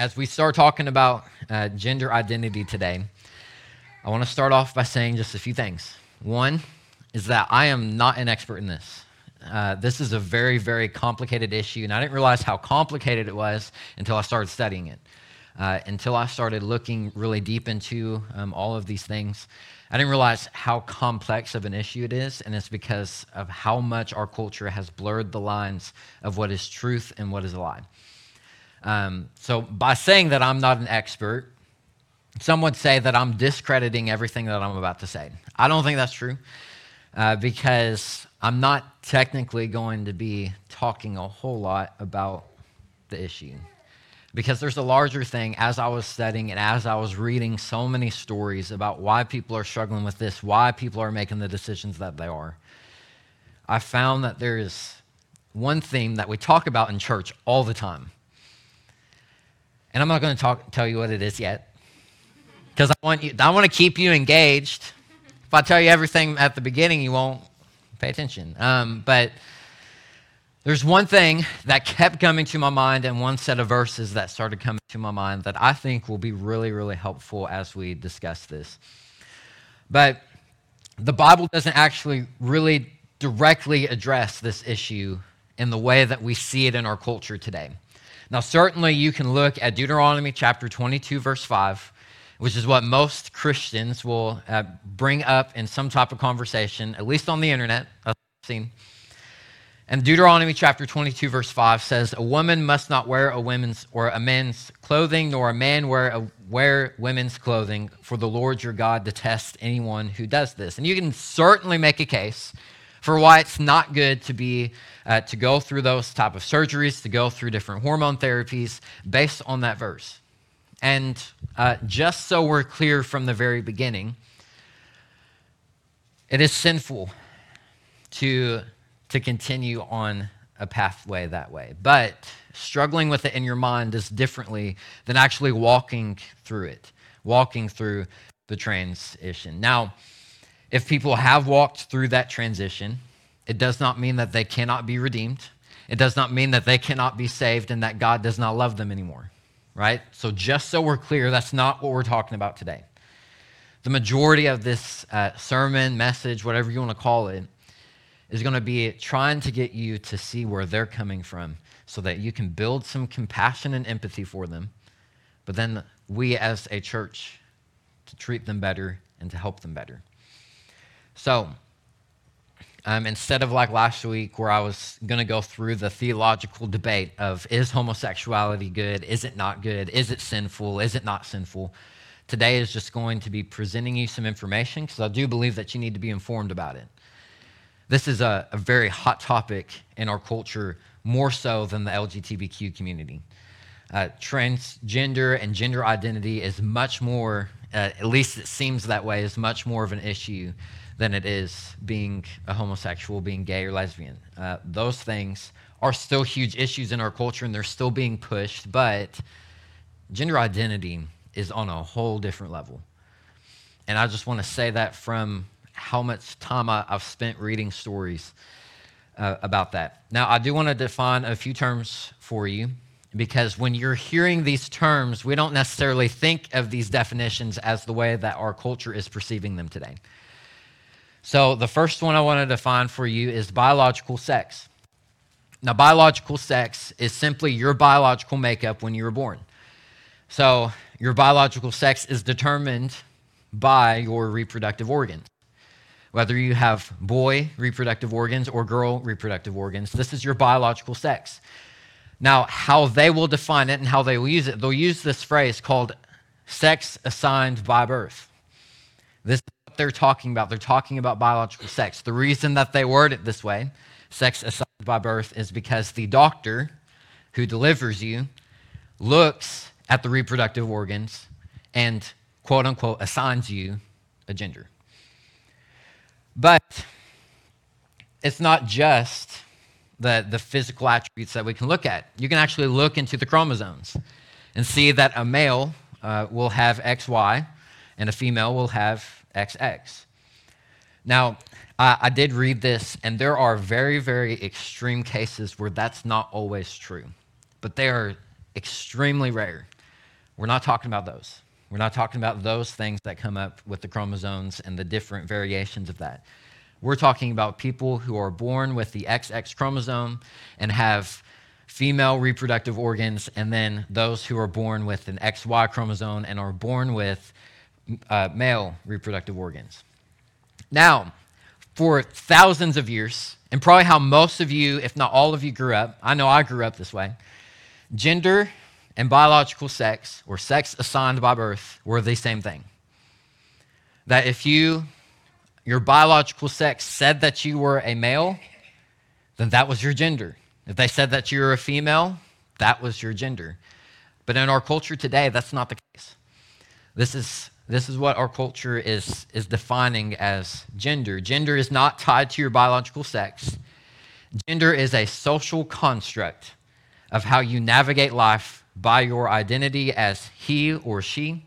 as we start talking about uh, gender identity today, I want to start off by saying just a few things. One is that I am not an expert in this. Uh, this is a very, very complicated issue, and I didn't realize how complicated it was until I started studying it. Uh, until I started looking really deep into um, all of these things, I didn't realize how complex of an issue it is, and it's because of how much our culture has blurred the lines of what is truth and what is a lie. Um, so, by saying that I'm not an expert, some would say that I'm discrediting everything that I'm about to say. I don't think that's true uh, because I'm not technically going to be talking a whole lot about the issue. Because there's a larger thing as I was studying and as I was reading so many stories about why people are struggling with this, why people are making the decisions that they are. I found that there is one theme that we talk about in church all the time and I'm not going to talk, tell you what it is yet because I want you I want to keep you engaged. If I tell you everything at the beginning, you won't pay attention. Um, but there's one thing that kept coming to my mind and one set of verses that started coming to my mind that I think will be really, really helpful as we discuss this. But the Bible doesn't actually really directly address this issue in the way that we see it in our culture today. Now, certainly you can look at Deuteronomy chapter 22, verse 5, which is what most Christians will uh, bring up in some type of conversation, at least on the internet. I've seen. And Deuteronomy chapter 22, verse 5 says, A woman must not wear a woman's or a man's clothing, nor a man wear, a, wear women's clothing, for the Lord your God detests anyone who does this. And you can certainly make a case for why it's not good to be uh, to go through those type of surgeries, to go through different hormone therapies based on that verse. And uh, just so we're clear from the very beginning, it is sinful to, to continue on a pathway that way. But struggling with it in your mind is differently than actually walking through it, walking through the transition. Now, if people have walked through that transition, it does not mean that they cannot be redeemed. It does not mean that they cannot be saved and that God does not love them anymore, right? So, just so we're clear, that's not what we're talking about today. The majority of this uh, sermon, message, whatever you want to call it, is going to be trying to get you to see where they're coming from so that you can build some compassion and empathy for them. But then we as a church to treat them better and to help them better. So, um, instead of like last week, where I was going to go through the theological debate of is homosexuality good? Is it not good? Is it sinful? Is it not sinful? Today is just going to be presenting you some information because I do believe that you need to be informed about it. This is a, a very hot topic in our culture, more so than the LGBTQ community. Uh, transgender and gender identity is much more, uh, at least it seems that way, is much more of an issue than it is being a homosexual, being gay or lesbian. Uh, those things are still huge issues in our culture and they're still being pushed, but gender identity is on a whole different level. And I just want to say that from how much time I, have spent reading stories uh, about that. Now, I do want to define a few terms for you because when you're hearing these terms, we don't necessarily think of these definitions as the way that our culture is perceiving them today. So, the first one I want to define for you is biological sex. Now, biological sex is simply your biological makeup when you were born. So, your biological sex is determined by your reproductive organs. Whether you have boy reproductive organs or girl reproductive organs, this is your biological sex. Now, how they will define it and how they will use it, they'll use this phrase called sex assigned by birth. This they're talking about. They're talking about biological sex. The reason that they word it this way, sex assigned by birth, is because the doctor who delivers you looks at the reproductive organs and quote unquote assigns you a gender. But it's not just the, the physical attributes that we can look at. You can actually look into the chromosomes and see that a male uh, will have XY and a female will have XX. Now, I, I did read this, and there are very, very extreme cases where that's not always true, but they are extremely rare. we're not talking about those. We're not talking about those things that come up with the chromosomes and the different variations of that. We're talking about people who are born with the XX chromosome and have female reproductive organs, and then those who are born with an XY chromosome and are born with uh, male reproductive organs. Now, for thousands of years, and probably how most of you, if not all of you, grew up, I know I grew up this way, gender and biological sex, or sex assigned by birth, were the same thing. That if you, your biological sex said that you were a male, then that was your gender. If they said that you were a female, that was your gender. But in our culture today, that's not the case. This is this is what our culture is, is defining as gender. Gender is not tied to your biological sex. Gender is a social construct of how you navigate life by your identity as he or she,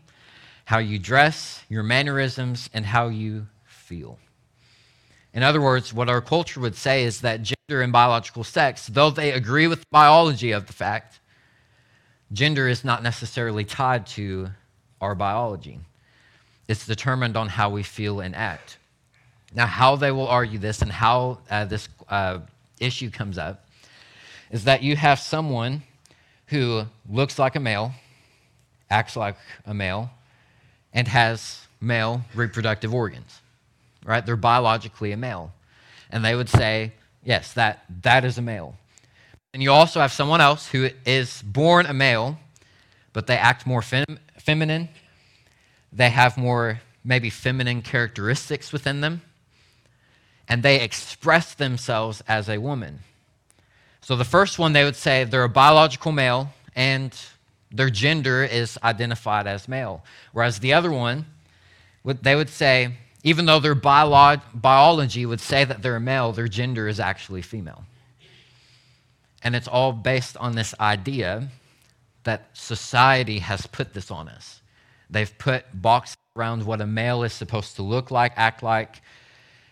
how you dress, your mannerisms, and how you feel. In other words, what our culture would say is that gender and biological sex, though they agree with the biology of the fact, gender is not necessarily tied to our biology. It's determined on how we feel and act. Now, how they will argue this and how uh, this uh, issue comes up is that you have someone who looks like a male, acts like a male, and has male reproductive organs, right? They're biologically a male. And they would say, yes, that, that is a male. And you also have someone else who is born a male, but they act more fem- feminine they have more maybe feminine characteristics within them, and they express themselves as a woman. So the first one, they would say they're a biological male and their gender is identified as male. Whereas the other one, they would say, even though their biolo- biology would say that they're a male, their gender is actually female. And it's all based on this idea that society has put this on us. They've put boxes around what a male is supposed to look like, act like,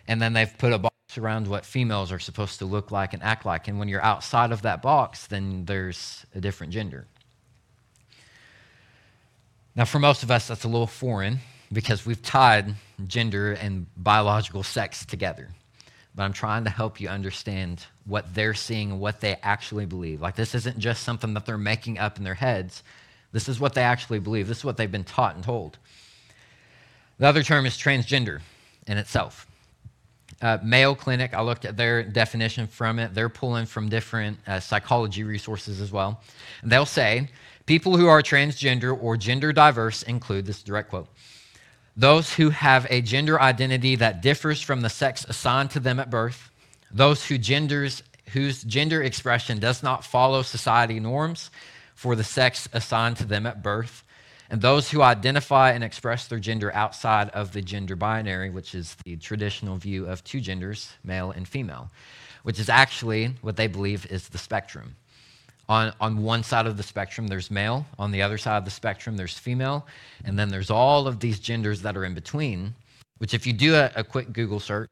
and then they've put a box around what females are supposed to look like and act like. And when you're outside of that box, then there's a different gender. Now, for most of us, that's a little foreign because we've tied gender and biological sex together. But I'm trying to help you understand what they're seeing and what they actually believe. Like, this isn't just something that they're making up in their heads, this is what they actually believe. This is what they've been taught and told. The other term is transgender in itself. Uh, Mayo Clinic, I looked at their definition from it. They're pulling from different uh, psychology resources as well. And they'll say people who are transgender or gender diverse include this direct quote those who have a gender identity that differs from the sex assigned to them at birth, those who genders, whose gender expression does not follow society norms, for the sex assigned to them at birth, and those who identify and express their gender outside of the gender binary, which is the traditional view of two genders, male and female, which is actually what they believe is the spectrum. On, on one side of the spectrum, there's male. On the other side of the spectrum, there's female. And then there's all of these genders that are in between, which, if you do a, a quick Google search,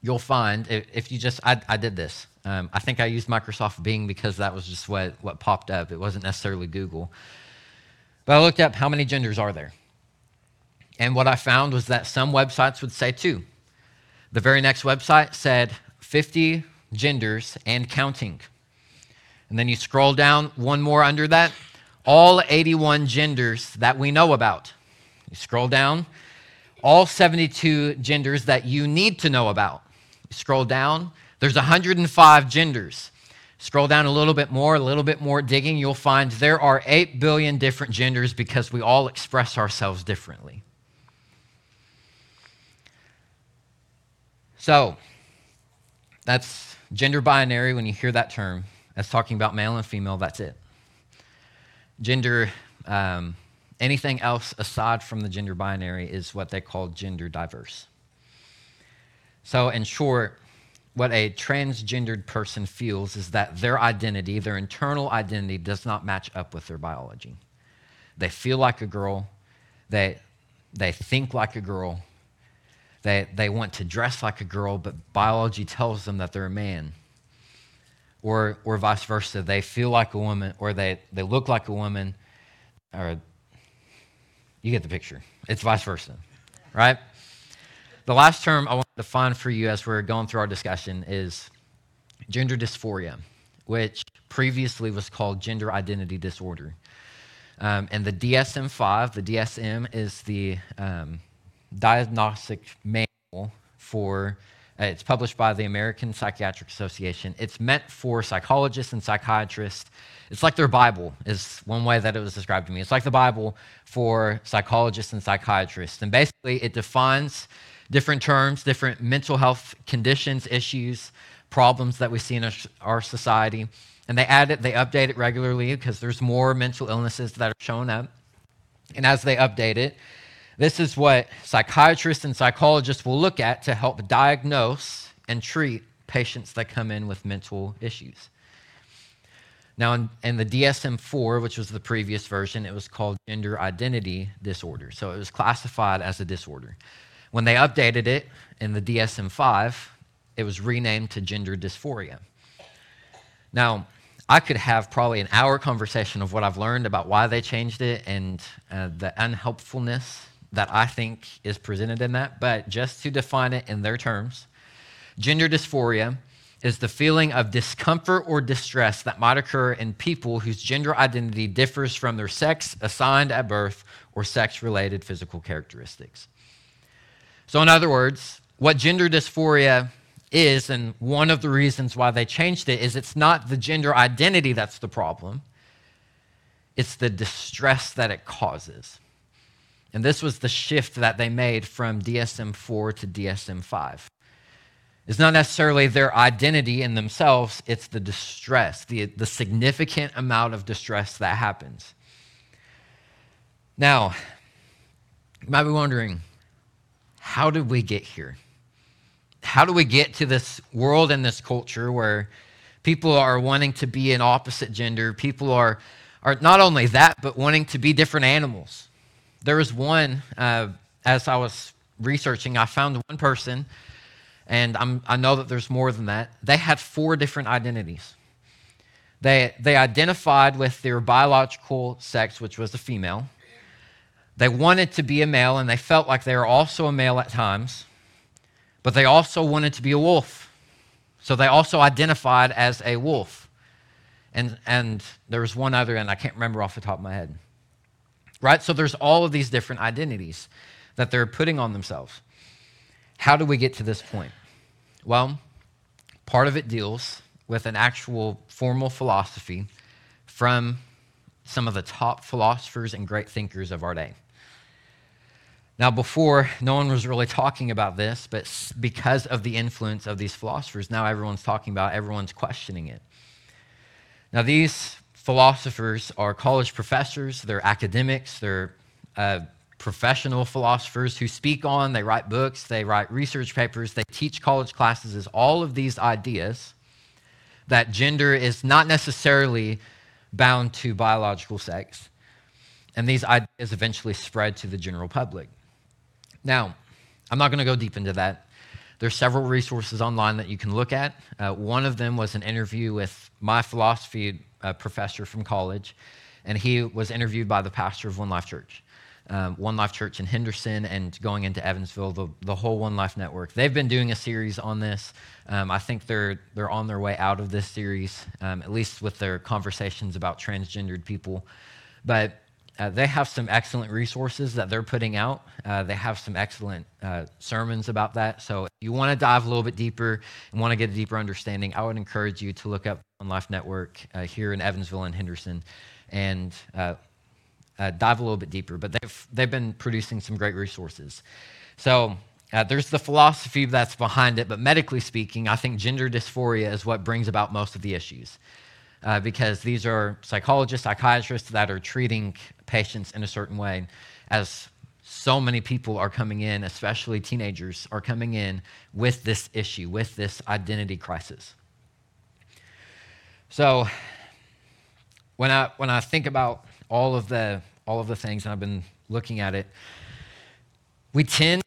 you'll find if you just, I, I did this. Um, I think I used Microsoft Bing because that was just what, what popped up. It wasn't necessarily Google. But I looked up how many genders are there. And what I found was that some websites would say two. The very next website said 50 genders and counting. And then you scroll down one more under that, all 81 genders that we know about. You scroll down, all 72 genders that you need to know about. Scroll down, there's 105 genders. Scroll down a little bit more, a little bit more digging, you'll find there are 8 billion different genders because we all express ourselves differently. So, that's gender binary when you hear that term. That's talking about male and female, that's it. Gender, um, anything else aside from the gender binary is what they call gender diverse. So, in short, what a transgendered person feels is that their identity, their internal identity, does not match up with their biology. They feel like a girl, they, they think like a girl, they, they want to dress like a girl, but biology tells them that they're a man. Or, or vice versa, they feel like a woman, or they, they look like a woman, or you get the picture. It's vice versa, right? The last term I want to define for you as we're going through our discussion is gender dysphoria, which previously was called gender identity disorder. Um, and the DSM 5, the DSM is the um, diagnostic manual for, uh, it's published by the American Psychiatric Association. It's meant for psychologists and psychiatrists. It's like their Bible, is one way that it was described to me. It's like the Bible for psychologists and psychiatrists. And basically, it defines different terms, different mental health conditions, issues, problems that we see in our, our society. And they add it, they update it regularly because there's more mental illnesses that are showing up. And as they update it, this is what psychiatrists and psychologists will look at to help diagnose and treat patients that come in with mental issues. Now, in, in, the DSM 4, which was the previous version, it was called gender identity disorder. So it was classified as a disorder. When they updated it in the DSM 5, it was renamed to gender dysphoria. Now, I could have probably an hour conversation of what I've learned about why they changed it and uh, the unhelpfulness that I think is presented in that. But just to define it in their terms, gender dysphoria is the feeling of discomfort or distress that might occur in people whose gender identity differs from their sex assigned at birth or sex related physical characteristics. So, in other words, what gender dysphoria is, and one of the reasons why they changed it, is it's not the gender identity that's the problem, it's the distress that it causes. And this was the shift that they made from DSM 4 to DSM 5. It's not necessarily their identity in themselves, it's the distress, the, the significant amount of distress that happens. Now, you might be wondering, how did we get here? How do we get to this world and this culture where people are wanting to be an opposite gender? People are, are not only that, but wanting to be different animals. There was one, uh, as I was researching, I found one person, and I'm, I know that there's more than that. They had four different identities. They, they identified with their biological sex, which was a female. They wanted to be a male and they felt like they were also a male at times, but they also wanted to be a wolf. So they also identified as a wolf. And, and there was one other, and I can't remember off the top of my head. Right? So there's all of these different identities that they're putting on themselves. How do we get to this point? Well, part of it deals with an actual formal philosophy from some of the top philosophers and great thinkers of our day. Now, before, no one was really talking about this, but because of the influence of these philosophers, now everyone's talking about, it, everyone's questioning it. Now, these philosophers are college professors, they're academics, they're uh, professional philosophers who speak on, they write books, they write research papers, they teach college classes, is all of these ideas that gender is not necessarily bound to biological sex. And these ideas eventually spread to the general public. Now, I'm not going to go deep into that. There's several resources online that you can look at. Uh, one of them was an interview with my philosophy uh, professor from college, and he was interviewed by the pastor of One Life Church. Um, One Life Church in Henderson and going into Evansville, the, the whole One Life network. They've been doing a series on this. Um, I think they're, they're on their way out of this series, um, at least with their conversations about transgendered people. But uh, they have some excellent resources that they're putting out. Uh, they have some excellent uh, sermons about that. So if you want to dive a little bit deeper and want to get a deeper understanding, I would encourage you to look up One Life Network uh, here in Evansville and Henderson and uh, uh, dive a little bit deeper. But they've, they've been producing some great resources. So there's the philosophy that's behind it, but medically speaking, I think gender dysphoria is what brings about most of the issues uh, because these are psychologists, psychiatrists that are treating patients in a certain way. As so many people are coming in, especially teenagers, are coming in with this issue, with this identity crisis. So, when I when I think about all of the all of the things, and I've been looking at it, we tend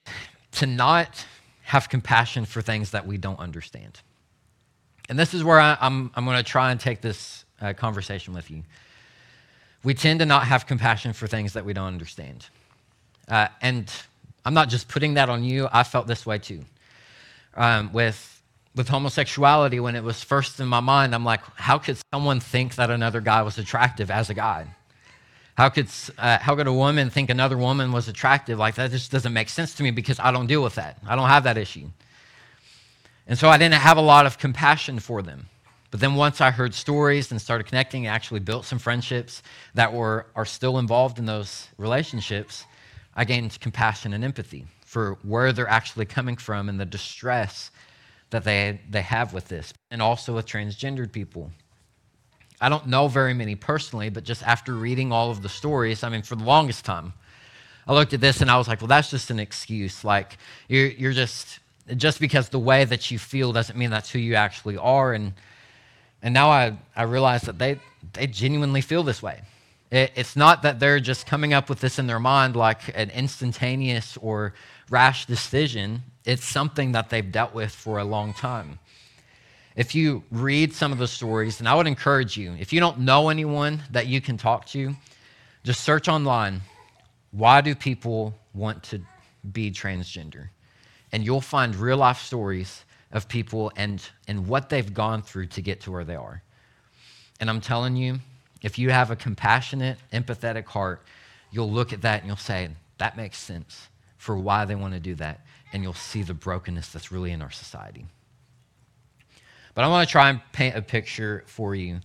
to not have compassion for things that we don't understand. And this is where I, am I'm, going to try and take this uh, conversation with you. we tend to not have compassion for things that we don't understand. Uh, and I'm not just putting that on you, I felt this way too. Um, with, with homosexuality, when it was first in my mind, I'm like, how could someone think that another guy was attractive as a guy? How could, uh, how could a woman think another woman was attractive? Like, that just doesn't make sense to me because I don't deal with that. I don't have that issue. And so I didn't have a lot of compassion for them. But then once I heard stories and started connecting, I actually built some friendships that were, are still involved in those relationships. I gained compassion and empathy for where they're actually coming from and the distress that they, they have with this, and also with transgendered people. I don't know very many personally, but just after reading all of the stories, I mean, for the longest time, I looked at this and I was like, well, that's just an excuse. Like, you're, you're just, just because the way that you feel doesn't mean that's who you actually are. And, and now I, I realize that they, they genuinely feel this way. It, it's not that they're just coming up with this in their mind like an instantaneous or rash decision, it's something that they've dealt with for a long time. If you read some of the stories, and I would encourage you, if you don't know anyone that you can talk to, just search online why do people want to be transgender? And you'll find real life stories of people and, and what they've gone through to get to where they are. And I'm telling you, if you have a compassionate, empathetic heart, you'll look at that and you'll say, that makes sense for why they want to do that. And you'll see the brokenness that's really in our society. But I want to try and paint a picture for you.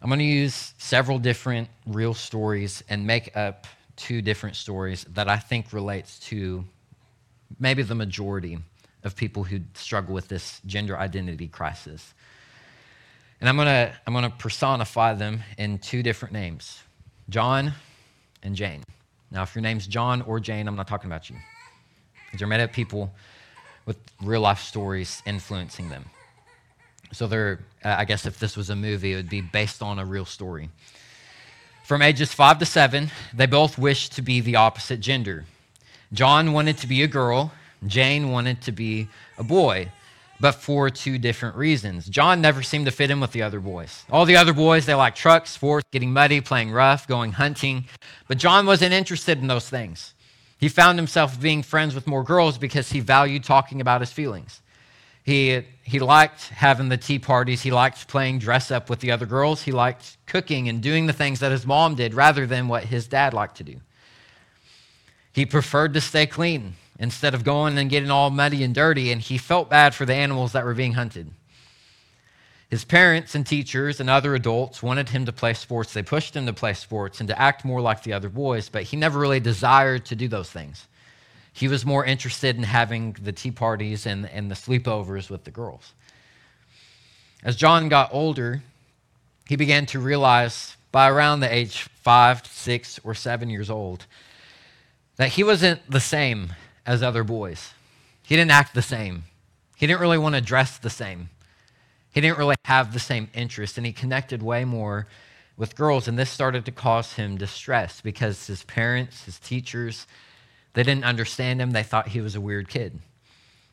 I'm going to use several different real stories and make up two different stories that I think relates to maybe the majority of people who struggle with this gender identity crisis. And I'm to I'm to personify them in two different names John and Jane. Now, if your name's John or Jane, I'm not talking about you. Because they're made up people with real life stories influencing them. So they're, I guess if this was a movie, it would be based on a real story. From ages five to seven, they both wished to be the opposite gender. John wanted to be a girl, Jane wanted to be a boy but for two different reasons. John never seemed to fit in with the other boys. All the other boys, they liked trucks, sports, getting muddy, playing rough, going hunting. But John wasn't interested in those things. He found himself being friends with more girls because he valued talking about his feelings. He, he liked having the tea parties. He liked playing dress up with the other girls. He liked cooking and doing the things that his mom did rather than what his dad liked to do. He preferred to stay clean instead of going and getting all muddy and dirty, and he felt bad for the animals that were being hunted. His parents and teachers and other adults wanted him to play sports. They pushed him to play sports and to act more like the other boys, but he never really desired to do those things. He was more interested in having the tea parties and, and the sleepovers with the girls. As John got older, he began to realize by around the age five, six, or seven years old that he wasn't the same as other boys. He didn't act the same. He didn't really want to dress the same. He didn't really have the same interest, and he connected way more with girls. And this started to cause him distress because his parents, his teachers, they didn't understand him. They thought he was a weird kid.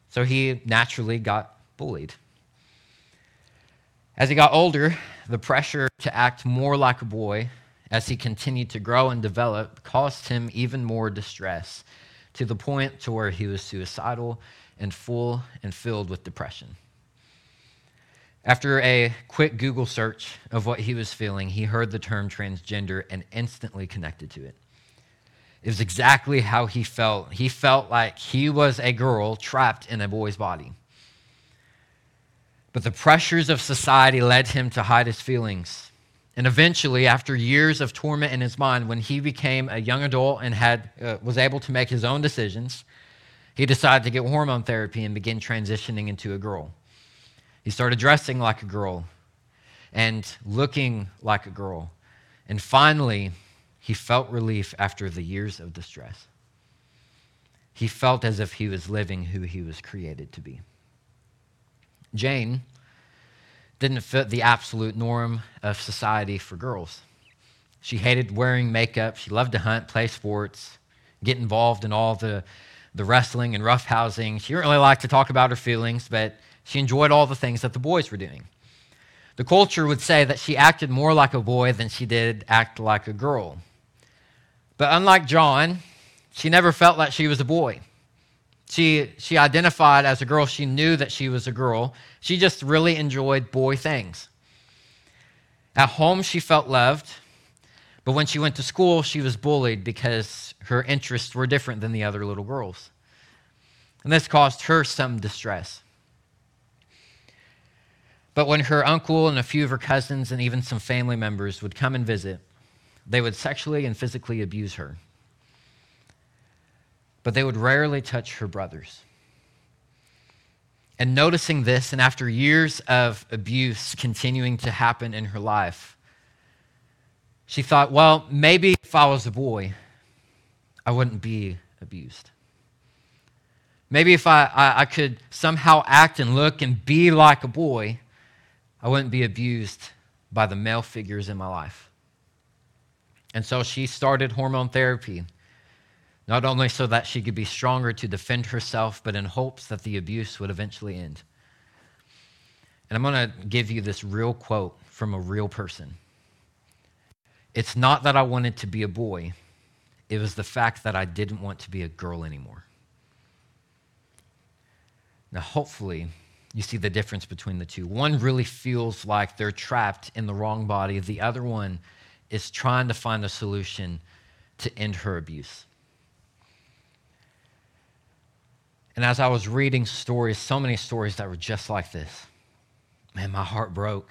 So he naturally got bullied. As he got older, the pressure to act more like a boy as he continued to grow and develop caused him even more distress to the point to where he was suicidal and full and filled with depression. After a quick Google search of what he was feeling, he heard the term transgender and instantly connected to it. It was exactly how he felt. He felt like he was a girl trapped in a boy's body. But the pressures of society led him to hide his feelings and eventually, after years of torment in his mind, when he became a young adult and had, uh, was able to make his own decisions, he decided to get hormone therapy and begin transitioning into a girl. He started dressing like a girl and looking like a girl. And finally, he felt relief after the years of distress. He felt as if he was living who he was created to be. Jane didn't fit the absolute norm of society for girls. She hated wearing makeup. She loved to hunt, play sports, get involved in all the, the wrestling and roughhousing. She didn't really like to talk about her feelings, but she enjoyed all the things that the boys were doing. the culture would say that she acted more like a boy than she did act like a girl. But unlike John, she never felt like she was a boy. She, she identified as a girl. She knew that she was a girl. She just really enjoyed boy things. At home, she felt loved. But when she went to school, she was bullied because her interests were different than the other little girls. And this caused her some distress. But when her uncle and a few of her cousins and even some family members would come and visit, they would sexually and physically abuse her. But they would rarely touch her brothers. And noticing this, and after years of abuse continuing to happen in her life, she thought, well, maybe if I was a boy, I wouldn't be abused. Maybe if I, I, I, could somehow act and look and be like a boy, I wouldn't be abused by the male figures in my life. And so she started hormone therapy, not only so that she could be stronger to defend herself, but in hopes that the abuse would eventually end. And I'm going to give you this real quote from a real person. It's not that I wanted to be a boy, it was the fact that I didn't want to be a girl anymore. Now, hopefully, you see the difference between the two. One really feels like they're trapped in the wrong body, the other one is trying to find a solution to end her abuse. And as I was reading stories, so many stories that were just like this, man, my heart broke.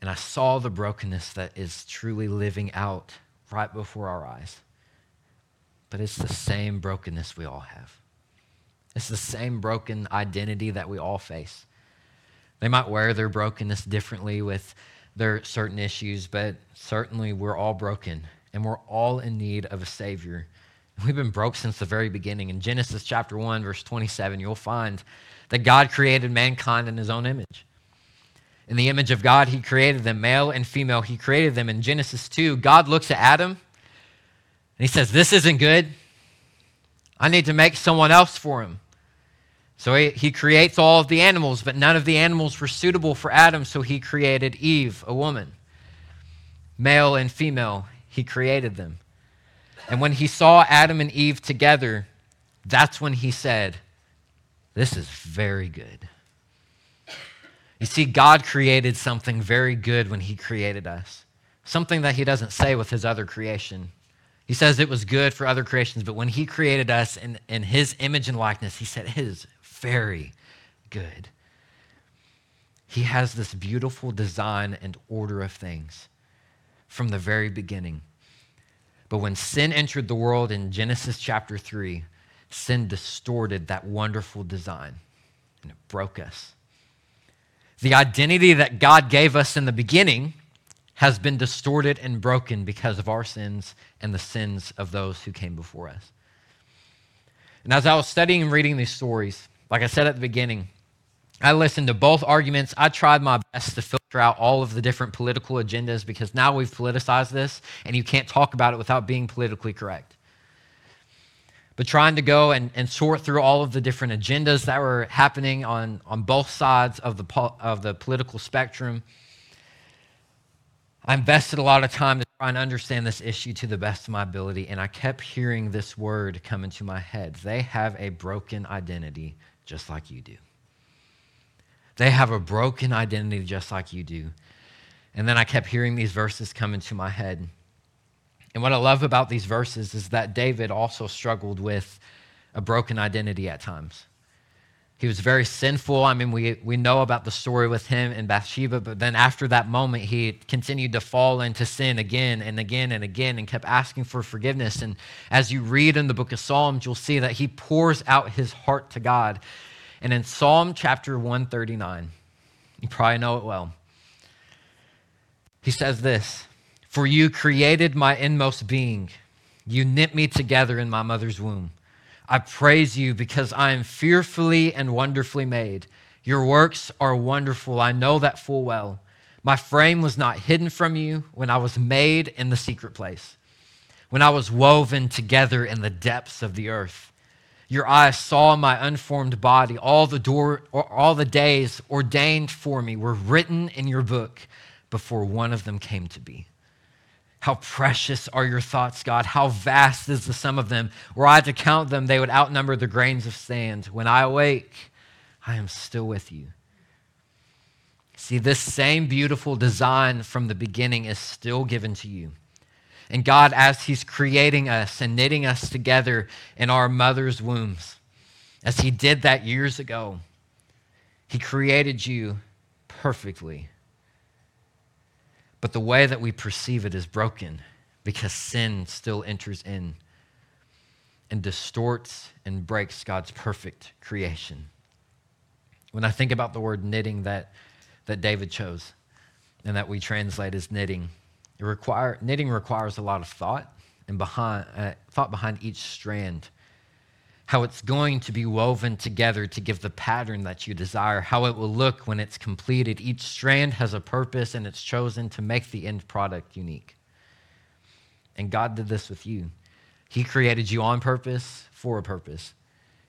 And I saw the brokenness that is truly living out right before our eyes. But it's the same brokenness we all have. It's the same broken identity that we all face. They might wear their brokenness differently with their certain issues, but certainly we're all broken and we're all in need of a Savior. We've been broke since the very beginning. In Genesis chapter 1, verse 27, you'll find that God created mankind in his own image. In the image of God, he created them, male and female, he created them. In Genesis 2, God looks at Adam and he says, This isn't good. I need to make someone else for him. So he, he creates all of the animals, but none of the animals were suitable for Adam, so he created Eve, a woman. Male and female, he created them. And when he saw Adam and Eve together, that's when he said, This is very good. You see, God created something very good when he created us, something that he doesn't say with his other creation. He says it was good for other creations, but when he created us in, in his image and likeness, he said it is very good. He has this beautiful design and order of things from the very beginning. But when sin entered the world in Genesis chapter 3, sin distorted that wonderful design and it broke us. The identity that God gave us in the beginning has been distorted and broken because of our sins and the sins of those who came before us. And as I was studying and reading these stories, like I said at the beginning, I listened to both arguments. I tried my best to filter out all of the different political agendas because now we've politicized this and you can't talk about it without being politically correct. But trying to go and, and sort through all of the different agendas that were happening on, on both sides of the, of the political spectrum I invested a lot of time to try and understand this issue to the best of my ability, and I kept hearing this word come into my head. They have a broken identity just like you do. They have a broken identity just like you do. And then I kept hearing these verses come into my head. And what I love about these verses is that David also struggled with a broken identity at times. He was very sinful. I mean, we, we know about the story with him and Bathsheba, but then after that moment, he continued to fall into sin again and again and again and kept asking for forgiveness. And as you read in the book of Psalms, you'll see that he pours out his heart to God. And in Psalm chapter 139, you probably know it well, he says this For you created my inmost being, you knit me together in my mother's womb. I praise you because I am fearfully and wonderfully made. Your works are wonderful. I know that full well. My frame was not hidden from you when I was made in the secret place, when I was woven together in the depths of the earth. Your eyes saw my unformed body. All the door, all the days ordained for me were written in your book before one of them came to be. How precious are your thoughts, God? How vast is the sum of them? Were I to count them, they would outnumber the grains of sand. When I awake, I am still with you. See, this same beautiful design from the beginning is still given to you. And God, as He's creating us and knitting us together in our mother's wombs, as He did that years ago, He created you perfectly. But the way that we perceive it is broken because sin still enters in and distorts and breaks God's perfect creation. When I think about the word knitting that, that David chose and that we translate as knitting, it require, knitting requires a lot of thought and behind, uh, thought behind each strand how it's going to be woven together to give the pattern that you desire, how it will look when it's completed. Each strand has a purpose and it's chosen to make the end product unique. And God did this with you. He created you on purpose for a purpose.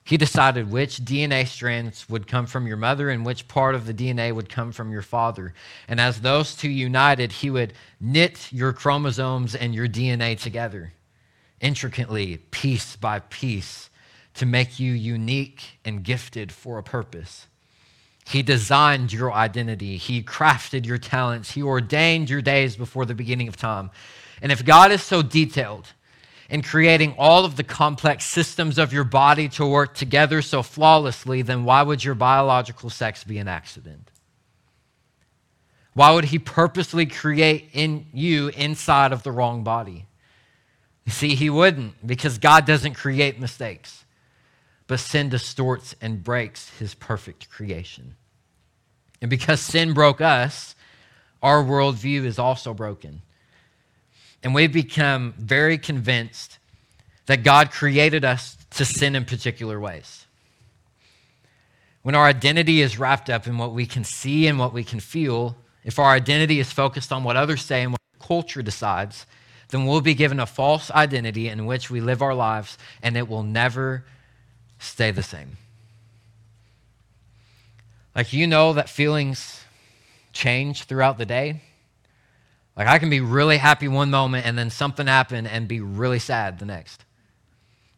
He decided which DNA strands would come from your mother and which part of the DNA would come from your father. And as those two united, he would knit your chromosomes and your DNA together intricately, piece by piece to make you unique and gifted for a purpose. He designed your identity. He crafted your talents. He ordained your days before the beginning of time. And if God is so detailed in creating all of the complex systems of your body to work together so flawlessly, then why would your biological sex be an accident? Why would He purposely create in you inside of the wrong body? See, He wouldn't because God doesn't create mistakes but sin distorts and breaks his perfect creation. And because sin broke us, our worldview is also broken. And we've become very convinced that God created us to sin in particular ways. When our identity is wrapped up in what we can see and what we can feel, if our identity is focused on what others say and what culture decides, then we'll be given a false identity in which we live our lives, and it will never stay the same. Like, you know that feelings change throughout the day. Like, I can be really happy one moment and then something happen and be really sad the next.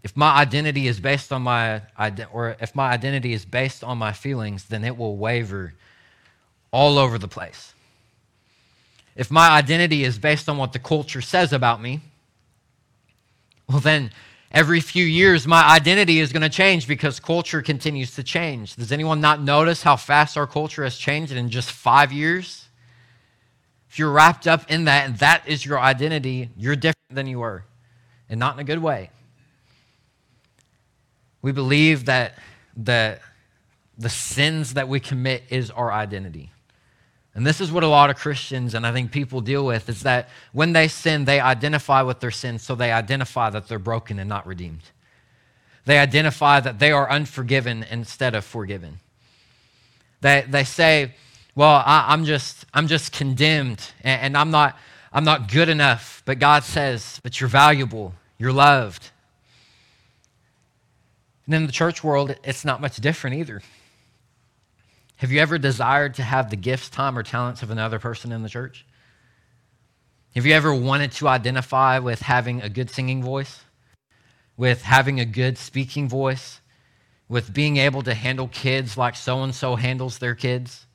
If my identity is based on my, or if my identity is based on my feelings, then it will waver all over the place. If my identity is based on what the culture says about me, well, then every few years, my identity is going to change because culture continues to change. Does anyone not notice how fast our culture has changed in just five years? If you're wrapped up in that and that is your identity, you're different than you were, and not in a good way. We believe that the, the sins that we commit is our identity. And this is what a lot of Christians and I think people deal with is that when they sin, they identify with their sin, so they identify that they're broken and not redeemed. They identify that they are unforgiven instead of forgiven. They, they say, well, I, am just, I'm just condemned and, and I'm, not, I'm not good enough. But God says, but you're valuable, you're loved. And in the church world, it's not much different either. Have you ever desired to have the gifts, time, or talents of another person in the church? Have you ever wanted to identify with having a good singing voice, with having a good speaking voice, with being able to handle kids like so and so handles their kids?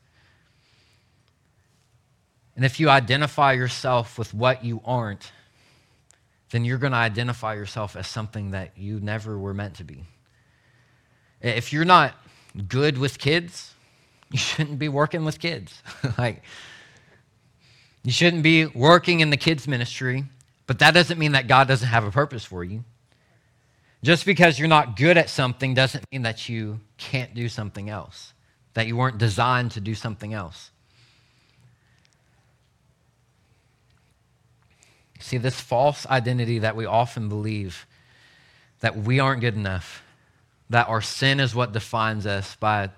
And if you identify yourself with what you aren't, then you're going to identify yourself as something that you never were meant to be. If you're not good with kids, you shouldn't be working with kids. like, you shouldn't be working in the kids' ministry, but that doesn't mean that God doesn't have a purpose for you. Just because you're not good at something doesn't mean that you can't do something else, that you weren't designed to do something else. See, this false identity that we often believe that we aren't good enough, that our sin is what defines us by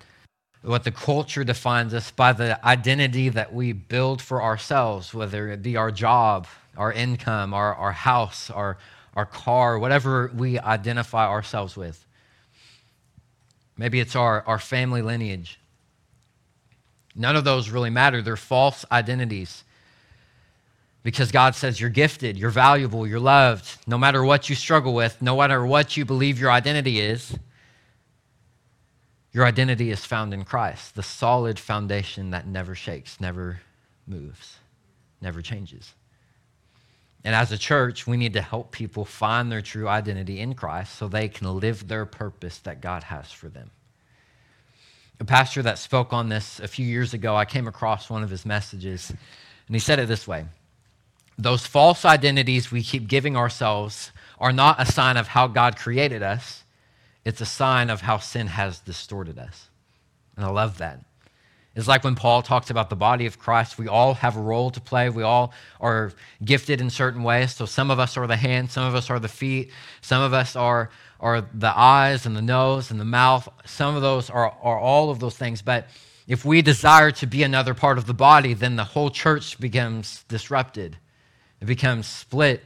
what the culture defines us by the identity that we build for ourselves, whether it be our job, our income, our, our house, our, our car, whatever we identify ourselves with. Maybe it's our, our family lineage. None of those really matter. They're false identities. Because God says you're gifted, you're valuable, you're loved, no matter what you struggle with, no matter what you believe your identity is. Your identity is found in Christ, the solid foundation that never shakes, never moves, never changes. And as a church, we need to help people find their true identity in Christ so they can live their purpose that God has for them. A pastor that spoke on this a few years ago, I came across one of his messages, and he said it this way Those false identities we keep giving ourselves are not a sign of how God created us, it's a sign of how sin has distorted us. And I love that. It's like when Paul talks about the body of Christ, we all have a role to play. We all are gifted in certain ways. So some of us are the hands, some of us are the feet, some of us are, are the eyes and the nose and the mouth. Some of those are, are all of those things. But if we desire to be another part of the body, then the whole church becomes disrupted, it becomes split.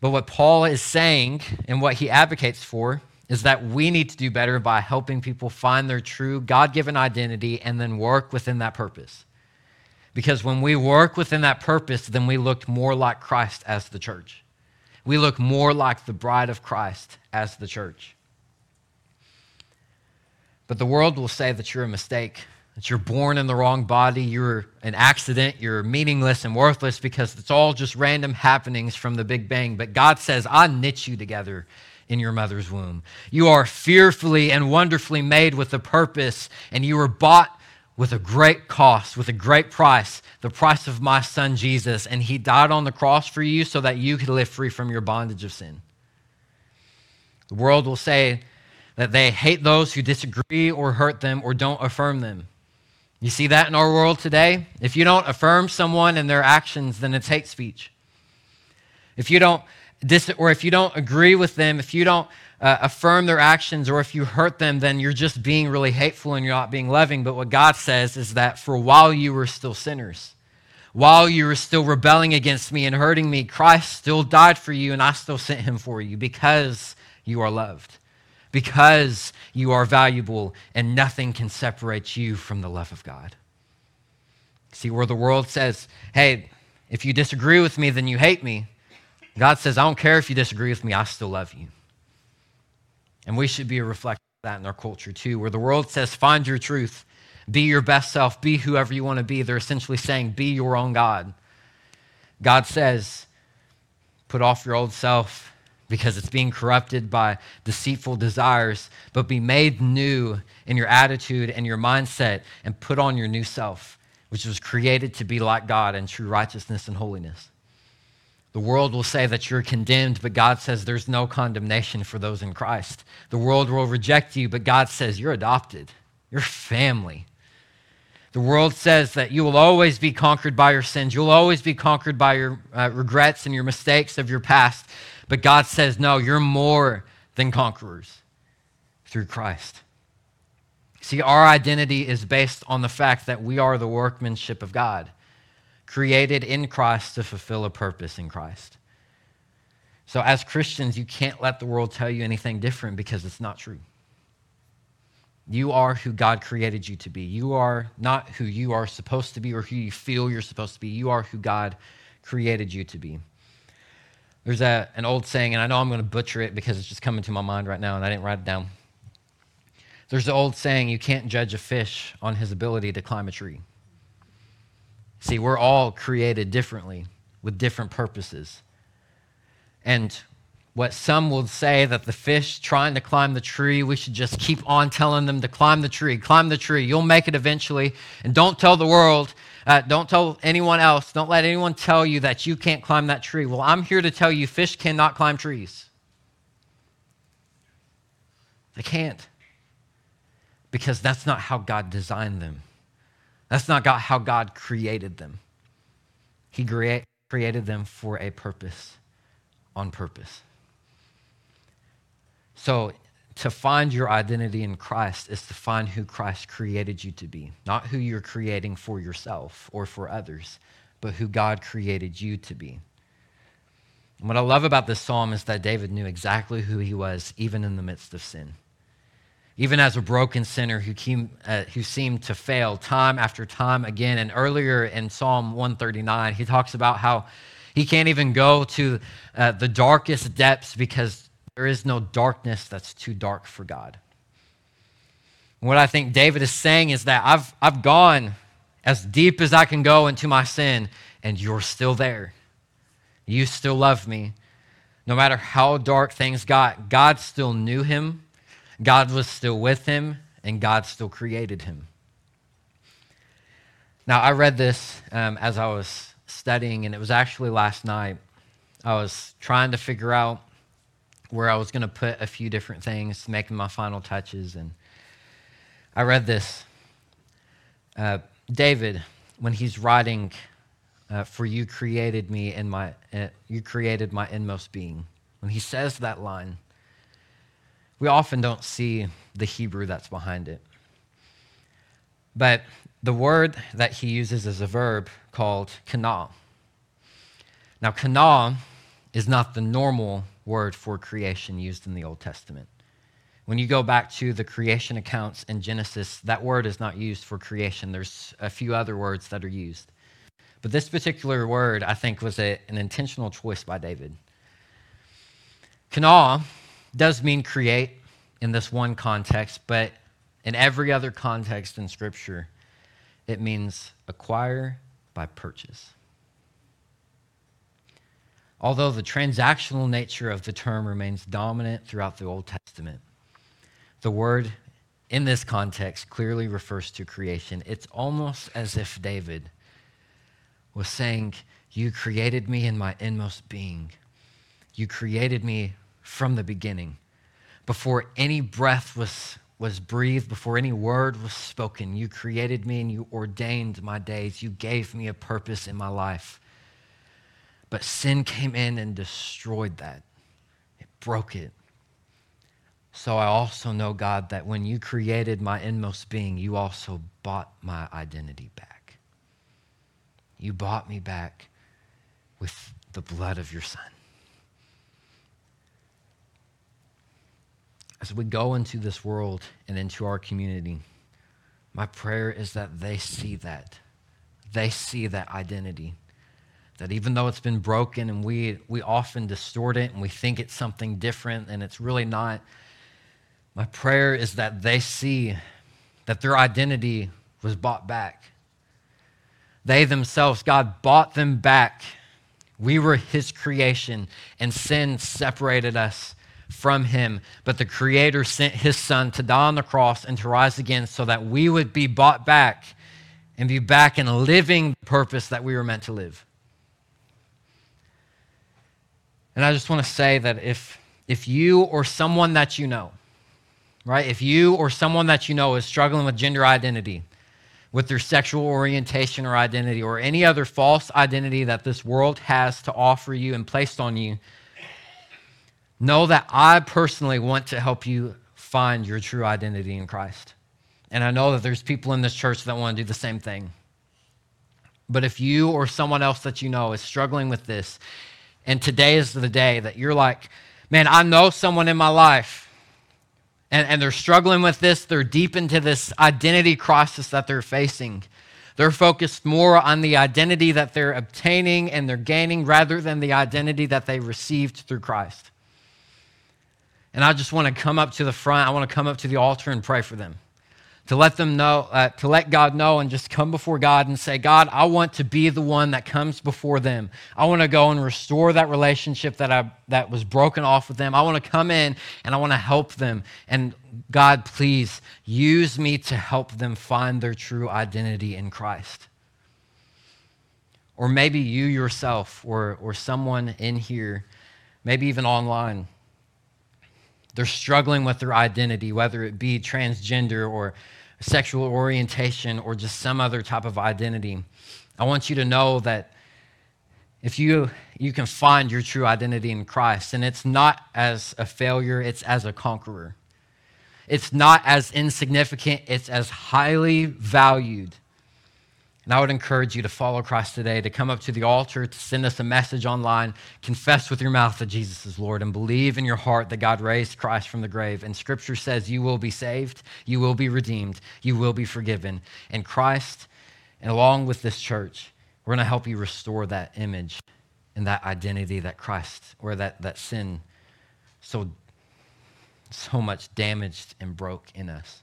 But what Paul is saying and what he advocates for is that we need to do better by helping people find their true God given identity and then work within that purpose. Because when we work within that purpose, then we look more like Christ as the church. We look more like the bride of Christ as the church. But the world will say that you're a mistake, that you're born in the wrong body, you're an accident, you're meaningless and worthless because it's all just random happenings from the Big Bang. But God says, I knit you together in your mother's womb. You are fearfully and wonderfully made with a purpose, and you were bought with a great cost, with a great price, the price of my son Jesus. And he died on the cross for you so that you could live free from your bondage of sin. The world will say that they hate those who disagree or hurt them or don't affirm them. You see that in our world today? If you don't affirm someone and their actions, then it's hate speech. If you don't dis- or if you don't agree with them, if you don't uh, affirm their actions, or if you hurt them, then you're just being really hateful and you're not being loving. But what God says is that for while you were still sinners, while you were still rebelling against me and hurting me, Christ still died for you, and I still sent him for you because you are loved, because you are valuable, and nothing can separate you from the love of God. See, where the world says, hey, if you disagree with me, then you hate me. God says, I don't care if you disagree with me, I still love you. And we should be a reflection of that in our culture too, where the world says, find your truth, be your best self, be whoever you want to be. They're essentially saying, be your own God. God says, put off your old self because it's being corrupted by deceitful desires, but be made new in your attitude and your mindset and put on your new self, which was created to be like God in true righteousness and holiness. The world will say that you're condemned, but God says there's no condemnation for those in Christ. The world will reject you, but God says you're adopted, you're family. The world says that you will always be conquered by your sins. You'll always be conquered by your uh, regrets and your mistakes of your past. But God says, no, you're more than conquerors through Christ. See, our identity is based on the fact that we are the workmanship of God created in Christ to fulfill a purpose in Christ. So, as Christians, you can't let the world tell you anything different because it's not true. You are who God created you to be. You are not who you are supposed to be or who you feel you're supposed to be. You are who God created you to be. There's a, an old saying, and I know I'm going to butcher it because it's just coming to my mind right now, and I didn't write it down. There's the old saying, you can't judge a fish on his ability to climb a tree. See, we're all created differently with different purposes. And what some will say that the fish trying to climb the tree, we should just keep on telling them to climb the tree, climb the tree. You'll make it eventually. And don't tell the world, uh, don't tell anyone else, don't let anyone tell you that you can't climb that tree. Well, I'm here to tell you fish cannot climb trees. They can't. Because that's not how God designed them. That's not God, how God created them. He create, created them for a purpose, on purpose. So, to find your identity in Christ is to find who Christ created you to be, not who you're creating for yourself or for others, but who God created you to be. And what I love about this psalm is that David knew exactly who he was, even in the midst of sin. even as a broken sinner who, came, uh, who seemed to fail time after time again. And earlier in Psalm 139, he talks about how he can't even go to uh, the darkest depths because there is no darkness that's too dark for God. What I think David is saying is that I've, I've gone as deep as I can go into my sin, and you're still there. You still love me. No matter how dark things got, God still knew him, God was still with him, and God still created him. Now, I read this um, as I was studying, and it was actually last night. I was trying to figure out where I was going to put a few different things, making my final touches, and I read this. Uh, David, when he's writing, uh, "For you created me in my, uh, you created my inmost being," when he says that line, we often don't see the Hebrew that's behind it. But the word that he uses is a verb called kana. Now, kana is not the normal word for creation used in the Old Testament. When you go back to the creation accounts in Genesis, that word is not used for creation. There's a few other words that are used. But this particular word, I think, was a, an intentional choice by David. Kana does mean create in this one context, but in every other context in Scripture, it means acquire by purchase. Although the transactional nature of the term remains dominant throughout the Old Testament, the word in this context clearly refers to creation. It's almost as if David was saying, You created me in my inmost being. You created me from the beginning. Before any breath was, was breathed, before any word was spoken, you created me and you ordained my days. You gave me a purpose in my life. But sin came in and destroyed that, it broke it. So I also know, God, that when you created my inmost being, you also bought my identity back. You bought me back with the blood of your Son. As we go into this world and into our community, my prayer is that they see that. They see that identity. That even though it's been broken and we, we often distort it and we think it's something different and it's really not, my prayer is that they see that their identity was bought back. They themselves, God bought them back. We were His creation, and sin separated us from Him. But the Creator sent His Son to die on the cross and to rise again so that we would be bought back and be back in living purpose that we were meant to live. And I just want to say that if, if you or someone that you know right? If you or someone that you know is struggling with gender identity, with their sexual orientation or identity, or any other false identity that this world has to offer you and placed on you, know that I personally want to help you find your true identity in Christ. And I know that there's people in this church that want to do the same thing. But if you or someone else that you know is struggling with this, and today is the day that you're like, man, I know someone in my life and, and they're struggling with this. They're deep into this identity crisis that they're facing. They're focused more on the identity that they're obtaining and they're gaining rather than the identity that they received through Christ. And I just want to come up to the front. I want to come up to the altar and pray for them to let them know, uh, to let God know and just come before God and say, God, I want to be the one that comes before them. I want to go and restore that relationship that, I, that was broken off with them. I want to come in and I want to help them. And God, please use me to help them find their true identity in Christ. Or maybe you yourself or, or someone in here, maybe even online, they're struggling with their identity, whether it be transgender or sexual orientation or just some other type of identity. I want you to know that if you you can find your true identity in Christ and it's not as a failure, it's as a conqueror. It's not as insignificant, it's as highly valued. And I would encourage you to follow Christ today, to come up to the altar, to send us a message online, confess with your mouth that Jesus is Lord, and believe in your heart that God raised Christ from the grave. And scripture says you will be saved, you will be redeemed, you will be forgiven. And Christ, and along with this church, we're going to help you restore that image and that identity that Christ or that, that sin so, so much damaged and broke in us.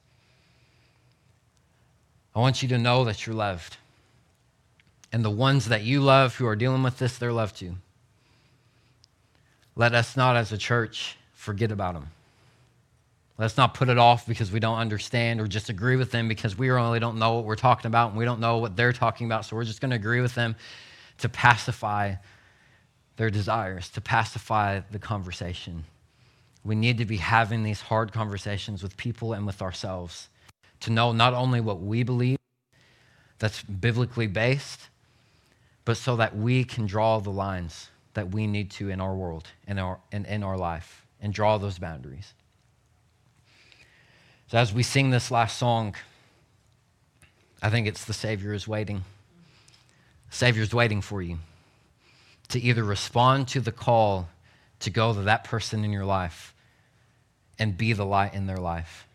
I want you to know that you're loved. And the ones that you love who are dealing with this, they're loved too. Let us not, as a church, forget about them. Let's not put it off because we don't understand or just agree with them because we really don't know what we're talking about and we don't know what they're talking about. So we're just going to agree with them to pacify their desires, to pacify the conversation. We need to be having these hard conversations with people and with ourselves to know not only what we believe that's biblically based, but so that we can draw the lines that we need to in our world and our, in, in our life and draw those boundaries. So, as we sing this last song, I think it's the Savior is waiting. Savior is waiting for you to either respond to the call to go to that person in your life and be the light in their life,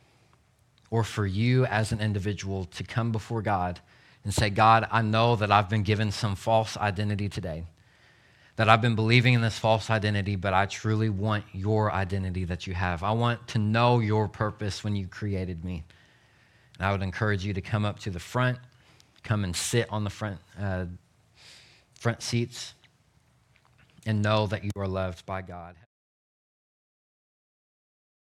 or for you as an individual to come before God and say, God, I know that I've been given some false identity today, that I've been believing in this false identity, but I truly want your identity that you have. I want to know your purpose when you created me. And I would encourage you to come up to the front, come and sit on the front, uh, front seats, and know that you are loved by God.